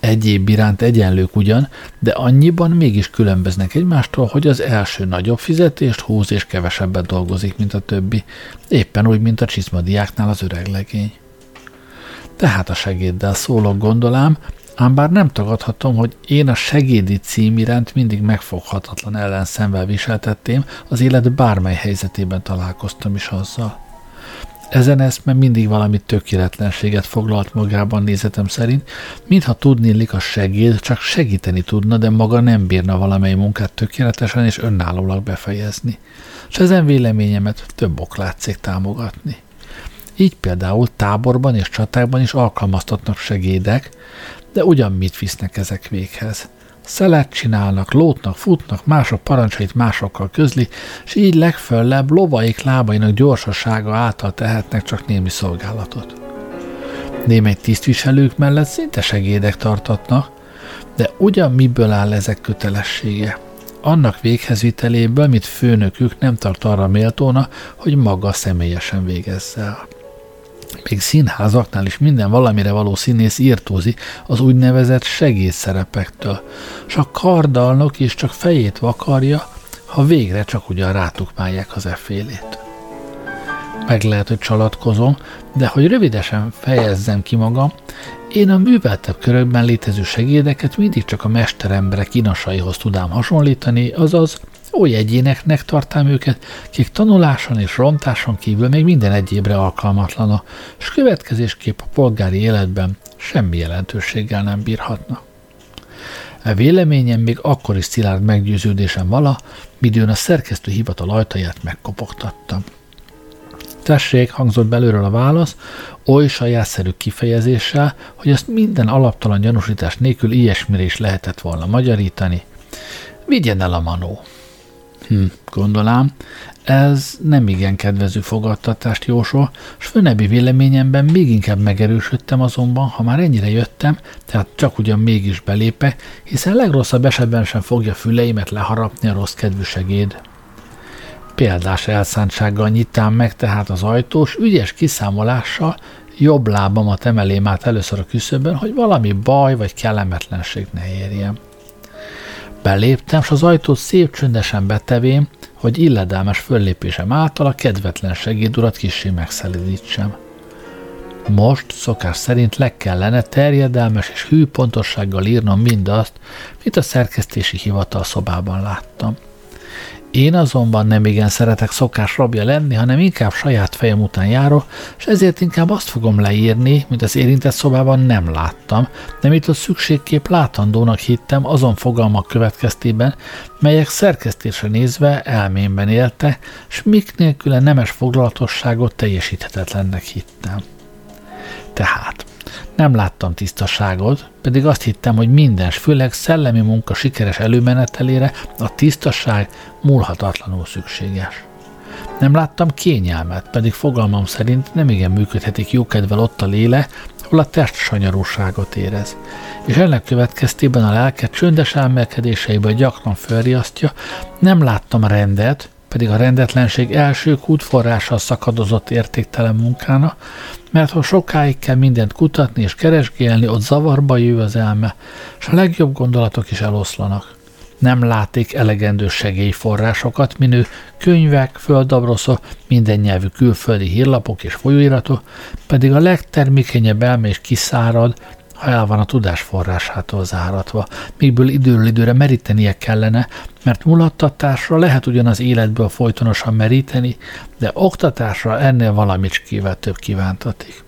Egyéb iránt egyenlők ugyan, de annyiban mégis különböznek egymástól, hogy az első nagyobb fizetést húz és kevesebbet dolgozik, mint a többi, éppen úgy, mint a csizmadiáknál az öreg legény. Tehát a segéddel szólok gondolám, Ám bár nem tagadhatom, hogy én a segédi cím iránt mindig megfoghatatlan ellenszemvel viseltettem, az élet bármely helyzetében találkoztam is azzal. Ezen eszme mindig valami tökéletlenséget foglalt magában nézetem szerint, mintha tudnélik a segéd csak segíteni tudna, de maga nem bírna valamely munkát tökéletesen és önállólag befejezni. És ezen véleményemet több ok látszik támogatni. Így például táborban és csatákban is alkalmaztatnak segédek, de ugyan mit visznek ezek véghez. Szelet csinálnak, lótnak, futnak, mások parancsait másokkal közli, és így legföllebb lovaik lábainak gyorsasága által tehetnek csak némi szolgálatot. Némely tisztviselők mellett szinte segédek tartatnak, de ugyan miből áll ezek kötelessége? Annak véghezviteléből, mit főnökük nem tart arra méltóna, hogy maga személyesen végezze el. Még színházaknál is minden valamire való színész írtózik az úgynevezett segédszerepektől, s a kardalnok is csak fejét vakarja, ha végre csak ugyan rátukmálják az effélét. Meg lehet, hogy csalatkozom, de hogy rövidesen fejezzem ki magam, én a műveltebb körökben létező segédeket mindig csak a mesteremberek inasaihoz tudám hasonlítani, azaz oly egyéneknek tartám őket, kik tanuláson és rontáson kívül még minden egyébre alkalmatlana, és következésképp a polgári életben semmi jelentőséggel nem bírhatna. E véleményem még akkor is szilárd meggyőződésem vala, midőn a szerkesztő hivatal ajtaját megkopogtattam. Tessék, hangzott belőről a válasz, oly sajátszerű kifejezéssel, hogy azt minden alaptalan gyanúsítás nélkül ilyesmire is lehetett volna magyarítani. Vigyen el a manó! Hm, gondolám, ez nem igen kedvező fogadtatást jósol, s főnebbi véleményemben még inkább megerősödtem azonban, ha már ennyire jöttem, tehát csak ugyan mégis belépe, hiszen legrosszabb esetben sem fogja füleimet leharapni a rossz kedvű segéd. Példás elszántsággal nyitám meg tehát az ajtós, ügyes kiszámolással jobb lábamat emelém át először a küszöbön, hogy valami baj vagy kellemetlenség ne érjem. Beléptem, s az ajtót szép csöndesen betevém, hogy illedelmes föllépésem által a kedvetlen segédurat kissé megszelidítsem. Most szokás szerint le kellene terjedelmes és hű pontossággal írnom mindazt, mit a szerkesztési hivatal szobában láttam. Én azonban nem igen szeretek szokás rabja lenni, hanem inkább saját fejem után járok, és ezért inkább azt fogom leírni, mint az érintett szobában nem láttam, de mit ott szükségképp látandónak hittem azon fogalmak következtében, melyek szerkesztésre nézve elmémben élte, és mik nélküle nemes foglalatosságot teljesíthetetlennek hittem. Tehát, nem láttam tisztaságot, pedig azt hittem, hogy minden, főleg szellemi munka sikeres előmenetelére a tisztaság múlhatatlanul szükséges. Nem láttam kényelmet, pedig fogalmam szerint nem igen működhetik jókedvel ott a léle, ahol a test sanyarúságot érez. És ennek következtében a lelket csöndes elmelkedéseiből gyakran felriasztja, nem láttam rendet, pedig a rendetlenség első kútforrással szakadozott értéktelen munkána, mert ha sokáig kell mindent kutatni és keresgélni, ott zavarba jő az elme, és a legjobb gondolatok is eloszlanak. Nem láték elegendő segélyforrásokat, minő könyvek, földabroszok, minden nyelvű külföldi hírlapok és folyóiratok, pedig a legtermékenyebb elme is kiszárad, ha el van a tudás forrásától záratva, mígből időről időre merítenie kellene, mert mulattatásra lehet ugyan az életből folytonosan meríteni, de oktatásra ennél valamicskével több kívántatik.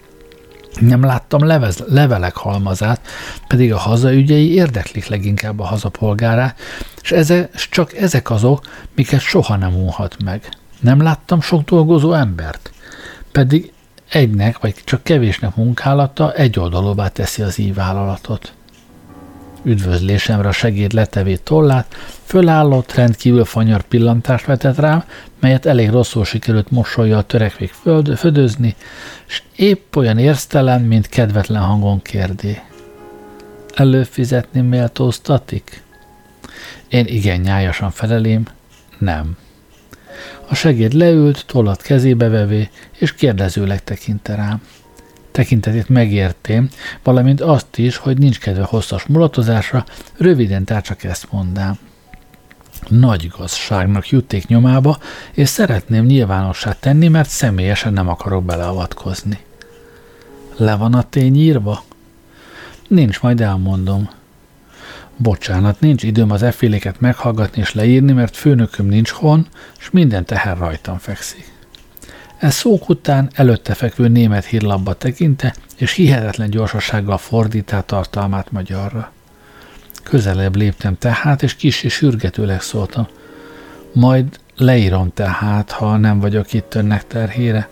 Nem láttam levez, levelek halmazát, pedig a hazaügyei érdeklik leginkább a hazapolgárát, és, eze, csak ezek azok, miket soha nem unhat meg. Nem láttam sok dolgozó embert, pedig egynek vagy csak kevésnek munkálata egyoldalúvá teszi az ívállalatot. Üdvözlésemre a segéd letevé tollát, fölállott, rendkívül fanyar pillantást vetett rám, melyet elég rosszul sikerült mosolyjal törekvék föld, födözni, és épp olyan érztelen, mint kedvetlen hangon kérdé. Előfizetni méltóztatik? Én igen nyájasan felelém, nem. A segéd leült, tollat kezébe vevé, és kérdezőleg tekinte rám. Tekintetét megértém, valamint azt is, hogy nincs kedve hosszas mulatozásra, röviden tehát csak ezt mondám. Nagy gazságnak jutték nyomába, és szeretném nyilvánossá tenni, mert személyesen nem akarok beleavatkozni. Le van a tény írva? Nincs, majd elmondom. Bocsánat, nincs időm az efféléket meghallgatni és leírni, mert főnököm nincs hon, és minden teher rajtam fekszik. Ez szók után előtte fekvő német hírlapba tekinte, és hihetetlen gyorsasággal fordítá tartalmát magyarra. Közelebb léptem tehát, és kis és sürgetőleg szóltam. Majd leírom tehát, ha nem vagyok itt önnek terhére.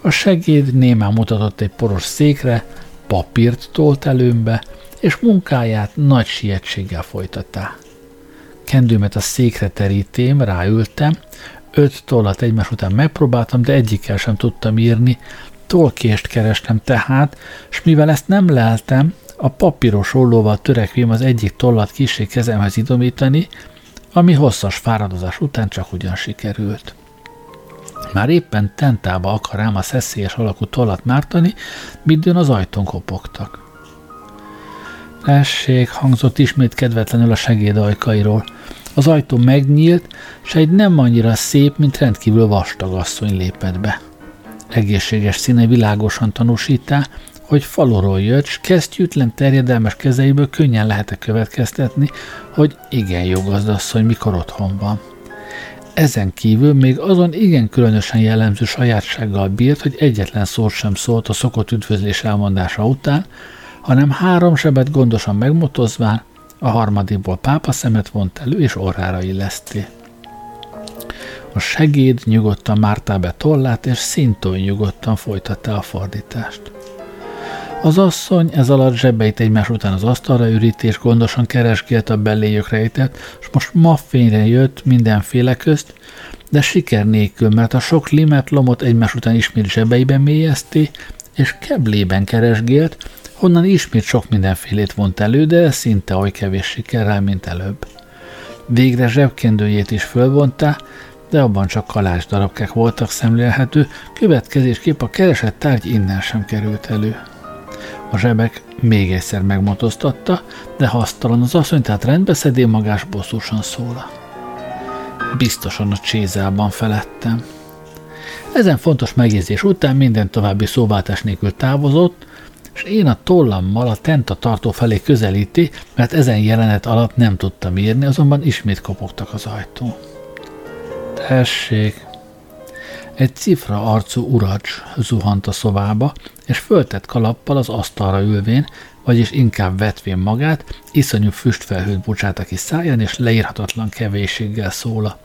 A segéd némán mutatott egy poros székre, papírt tolt előmbe, és munkáját nagy sietséggel folytatta. Kendőmet a székre terítém, ráültem, öt tollat egymás után megpróbáltam, de egyikkel sem tudtam írni, tolkést kerestem tehát, és mivel ezt nem leltem, a papíros ollóval törekvém az egyik tollat kisé kezemhez idomítani, ami hosszas fáradozás után csak ugyan sikerült. Már éppen tentába akar rám a szeszélyes alakú tollat mártani, midőn az ajtón kopogtak. Tessék, hangzott ismét kedvetlenül a segéd ajkairól. Az ajtó megnyílt, és egy nem annyira szép, mint rendkívül vastag asszony lépett be. Egészséges színe világosan tanúsítá, hogy faluról jött, s kesztyűtlen terjedelmes kezeiből könnyen lehet következtetni, hogy igen jó gazdasszony mikor otthon van. Ezen kívül még azon igen különösen jellemző sajátsággal bírt, hogy egyetlen szót sem szólt a szokott üdvözlés elmondása után, hanem három sebet gondosan megmotozván, a harmadikból pápa szemet vont elő és orrára illeszti. A segéd nyugodtan mártá be tollát, és szintúgy nyugodtan folytatta a fordítást. Az asszony ez alatt zsebeit egymás után az asztalra üríti, és gondosan keresgélt a beléjük rejtett, és most ma fényre jött mindenféle közt, de siker nélkül, mert a sok limet lomot egymás után ismét zsebeiben mélyezti, és keblében keresgélt, honnan ismét sok mindenfélét vont elő, de szinte oly kevés sikerrel, mint előbb. Végre zsebkendőjét is fölvonta, de abban csak kalács darabkák voltak szemlélhető, következésképp a keresett tárgy innen sem került elő. A zsebek még egyszer megmotoztatta, de hasztalan az asszony, tehát rendbeszedé magás bosszúsan szóla. Biztosan a csézában felettem. Ezen fontos megjegyzés után minden további szóváltás nélkül távozott, és én a tollammal a tenta tartó felé közelíti, mert ezen jelenet alatt nem tudtam írni, azonban ismét kopogtak az ajtó. Tessék! Egy cifra arcú uracs zuhant a szobába, és föltett kalappal az asztalra ülvén, vagyis inkább vetvén magát, iszonyú füstfelhőt bocsát a kis száján, és leírhatatlan kevéséggel szóla.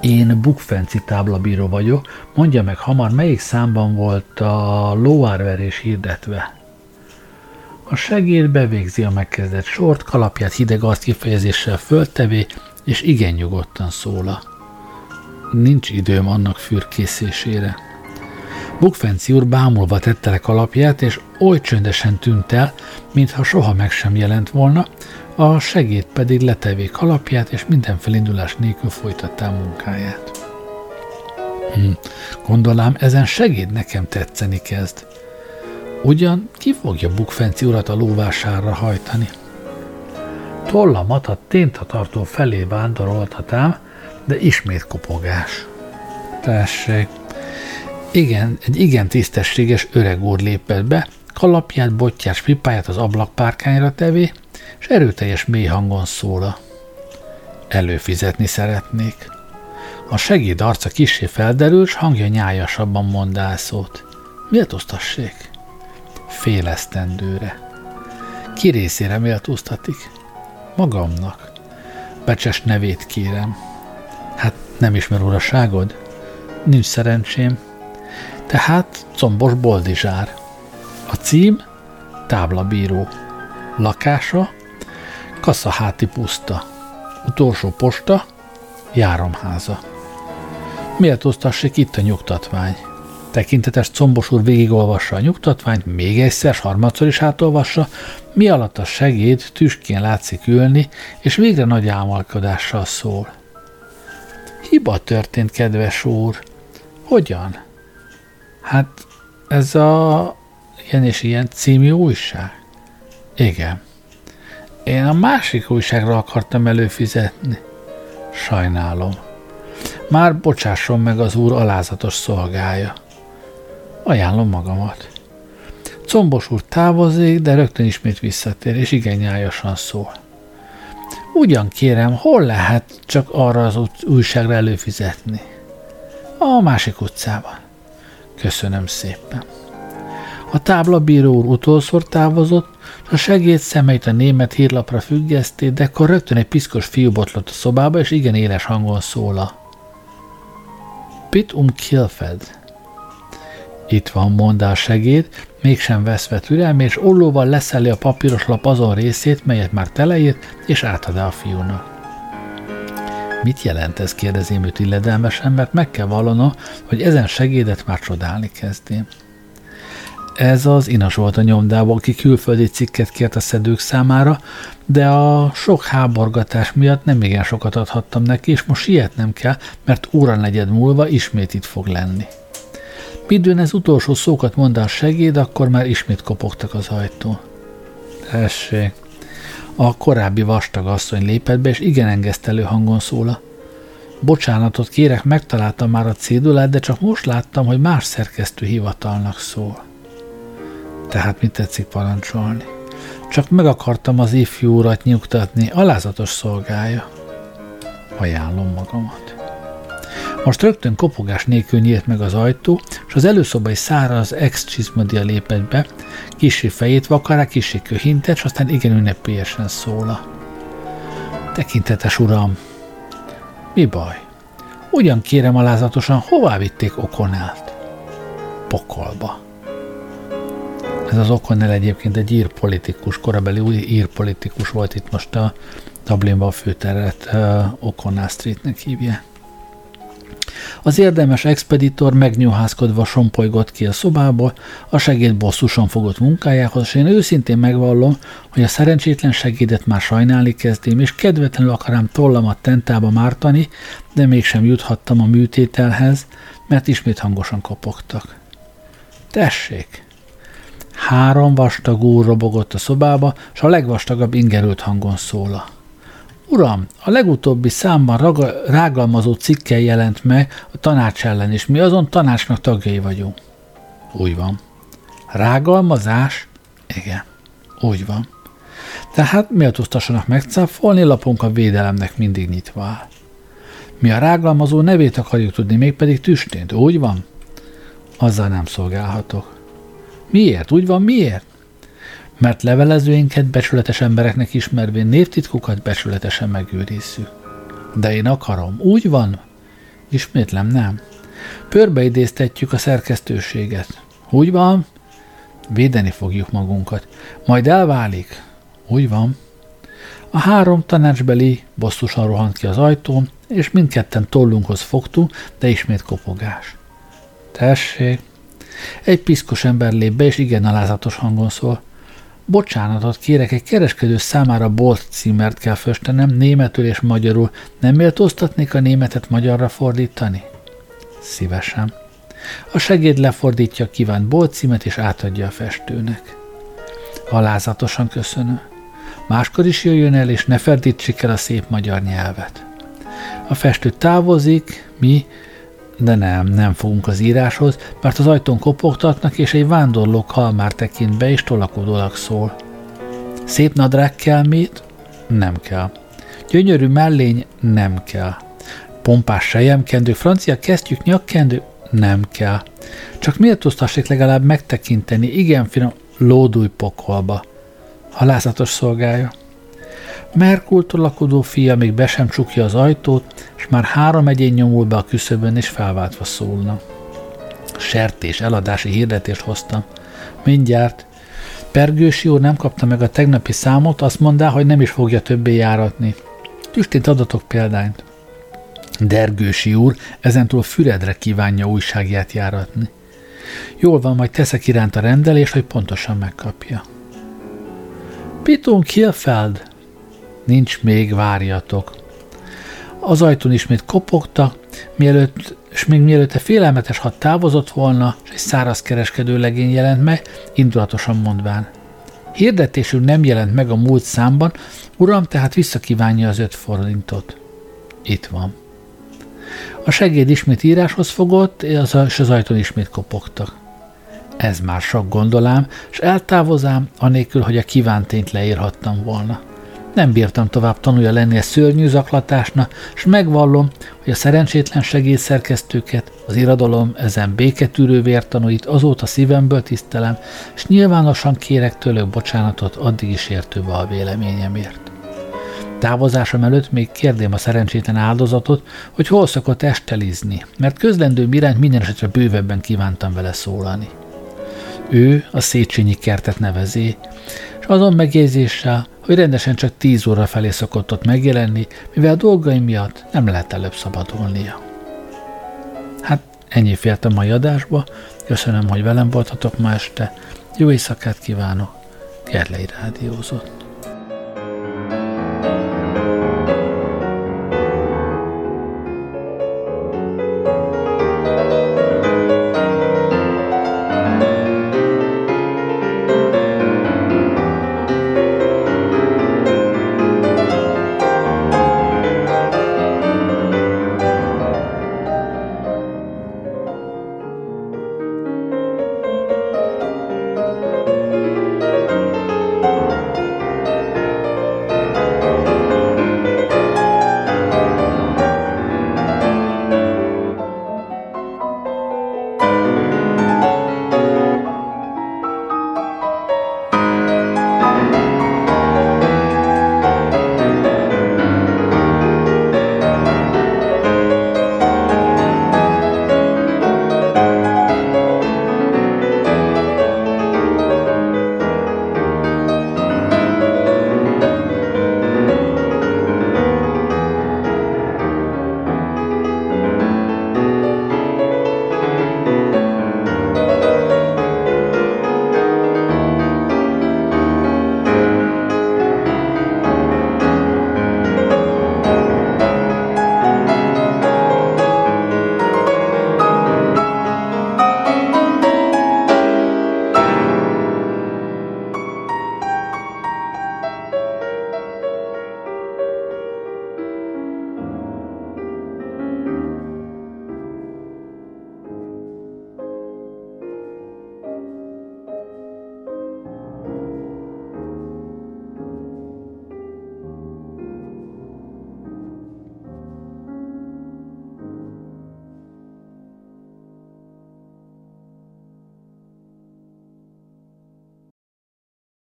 Én bukfenci táblabíró vagyok, mondja meg hamar, melyik számban volt a lóárverés hirdetve. A segéd bevégzi a megkezdett sort, kalapját hideg azt kifejezéssel föltevé, és igen nyugodtan szóla. Nincs időm annak fürkészésére. Bukfenci úr bámulva tette le kalapját, és oly csöndesen tűnt el, mintha soha meg sem jelent volna, a segéd pedig letevé kalapját, és minden felindulás nélkül folytatta a munkáját. Hm, gondolám, ezen segéd nekem tetszeni kezd. Ugyan ki fogja Bukfenci urat a lóvásárra hajtani? Tollamat a téntatartó felé vándoroltatám, de ismét kopogás. Tessék. Igen, egy igen tisztességes öreg úr lépett be, kalapját, botját, pipáját az ablakpárkányra tevé, és erőteljes mély hangon szóla. Előfizetni szeretnék. A segéd arca kisé felderül, s hangja nyájasabban mond szót. Méltóztassék? Félesztendőre. Ki részére méltóztatik? Magamnak. Becses nevét kérem. Hát nem ismer uraságod? Nincs szerencsém. Tehát combos boldizsár. A cím táblabíró. Lakása Kaszaháti puszta. Utolsó posta Járomháza. Méltóztassék itt a nyugtatvány. Tekintetes combos úr végigolvassa a nyugtatványt, még egyszer, harmadszor is átolvassa, mi alatt a segéd tüskén látszik ülni, és végre nagy álmalkodással szól. Hiba történt, kedves úr. Hogyan? Hát ez a ilyen és ilyen című újság? Igen. Én a másik újságra akartam előfizetni. Sajnálom. Már bocsásson meg az úr alázatos szolgája. Ajánlom magamat. Combos úr távozik, de rögtön ismét visszatér, és igen nyájasan szól. Ugyan kérem, hol lehet csak arra az újságra előfizetni? A másik utcában. Köszönöm szépen. A táblabíró úr utolszor távozott, és a segéd szemeit a német hírlapra függeszté, de akkor rögtön egy piszkos fiú botlott a szobába, és igen éles hangon szóla. Pit um Kilfed. Itt van, mondta a segéd, mégsem veszve türelmi, és ollóval leszeli a papíros lap azon részét, melyet már teleírt, és átad a fiúnak. Mit jelent ez, kérdezém őt illedelmesen, mert meg kell vallanom, hogy ezen segédet már csodálni kezdém. Ez az Inas volt a nyomdában, aki külföldi cikket kért a szedők számára, de a sok háborgatás miatt nem igen sokat adhattam neki, és most sietnem kell, mert óra negyed múlva ismét itt fog lenni. Midőn ez utolsó szókat mond a segéd, akkor már ismét kopogtak az ajtó. Tessék. A korábbi vastag asszony lépett be, és igen engesztelő hangon szóla. Bocsánatot kérek, megtaláltam már a cédulát, de csak most láttam, hogy más szerkesztő hivatalnak szól. Tehát mit tetszik parancsolni? Csak meg akartam az ifjú urat nyugtatni, alázatos szolgája. Ajánlom magamat. Most rögtön kopogás nélkül nyílt meg az ajtó, és az előszobai száraz ex csizmadia lépett be, kisi fejét vakará, kisi köhintet, és aztán igen ünnepélyesen szóla. Tekintetes uram, mi baj? Ugyan kérem alázatosan, hová vitték Okonelt? Pokolba. Ez az O'Connell egyébként egy írpolitikus, korabeli új írpolitikus volt itt most a Dublinban a főteret O'Connell Streetnek hívja. Az érdemes expeditor megnyúhászkodva sompolygott ki a szobából, a segéd bosszusan fogott munkájához, és én őszintén megvallom, hogy a szerencsétlen segédet már sajnálni kezdém, és kedvetlenül akarám tollamat tentába mártani, de mégsem juthattam a műtételhez, mert ismét hangosan kopogtak. Tessék! Három vastag úr robogott a szobába, és a legvastagabb ingerült hangon szóla. Uram, a legutóbbi számban raga, rágalmazó cikkel jelent meg a tanács ellen, és mi azon tanácsnak tagjai vagyunk. Úgy van. Rágalmazás? Igen. Úgy van. Tehát méltóztassanak megcáfolni, lapunk a védelemnek mindig nyitva áll. Mi a rágalmazó nevét akarjuk tudni, mégpedig tüstént. Úgy van? Azzal nem szolgálhatok. Miért? Úgy van, miért? Mert levelezőinket becsületes embereknek ismervén névtitkokat becsületesen megőrizzük. De én akarom. Úgy van? Ismétlem, nem. Pörbeidéztetjük a szerkesztőséget. Úgy van? Védeni fogjuk magunkat. Majd elválik. Úgy van. A három tanácsbeli bosszusan rohant ki az ajtón, és mindketten tollunkhoz fogtunk, de ismét kopogás. Tessék! Egy piszkos ember lép be, és igen alázatos hangon szól. Bocsánatot kérek, egy kereskedő számára bolt címert kell föstenem, németül és magyarul. Nem méltóztatnék a németet magyarra fordítani? Szívesen. A segéd lefordítja a kívánt bolt címet, és átadja a festőnek. Alázatosan köszönöm. Máskor is jöjjön el, és ne ferdítsék el a szép magyar nyelvet. A festő távozik, mi, de nem, nem fogunk az íráshoz, mert az ajtón kopogtatnak, és egy vándorló kalmár tekint be, és tolakodólag szól. Szép nadrág kell mit? Nem kell. Gyönyörű mellény? Nem kell. Pompás sejemkendő, francia kesztyűk, nyakkendő? Nem kell. Csak méltóztassék legalább megtekinteni, igen finom, lódulj pokolba. Halázatos szolgája. Merkultól lakodó fia még be sem csukja az ajtót, és már három egyén nyomul be a küszöbön, és felváltva szólna. Sertés, eladási hirdetést hoztam. Mindjárt. Pergősi úr nem kapta meg a tegnapi számot, azt mondta, hogy nem is fogja többé járatni. Tüstét adatok példányt. Dergősi úr ezentúl Füredre kívánja újságját járatni. Jól van, majd teszek iránt a rendelés, hogy pontosan megkapja. Piton Kielfeld, Nincs még, várjatok. Az ajtón ismét kopogtak, mielőtt, és még mielőtt a félelmetes hat távozott volna, és egy száraz kereskedő legény jelent meg, indulatosan mondván. Hirdetésünk nem jelent meg a múlt számban, uram, tehát visszakívánja az öt forintot. Itt van. A segéd ismét íráshoz fogott, és az ajtón ismét kopogtak. Ez már sok gondolám, és eltávozám, anélkül, hogy a kívántényt leírhattam volna. Nem bírtam tovább tanulja lenni a szörnyű zaklatásnak, és megvallom, hogy a szerencsétlen segédszerkesztőket, az irodalom ezen béketűrő vértanúit azóta szívemből tisztelem, és nyilvánosan kérek tőlük bocsánatot addig is értőbe a véleményemért. Távozásom előtt még kérdém a szerencsétlen áldozatot, hogy hol szokott estelizni, mert közlendő iránt minden esetre bővebben kívántam vele szólani. Ő a Széchenyi kertet nevezi, és azon megjegyzéssel, hogy rendesen csak 10 óra felé szokott ott megjelenni, mivel a dolgaim miatt nem lehet előbb szabadulnia. Hát ennyi fért a mai adásba, köszönöm, hogy velem voltatok ma este, jó éjszakát kívánok, Gerlei Rádiózott.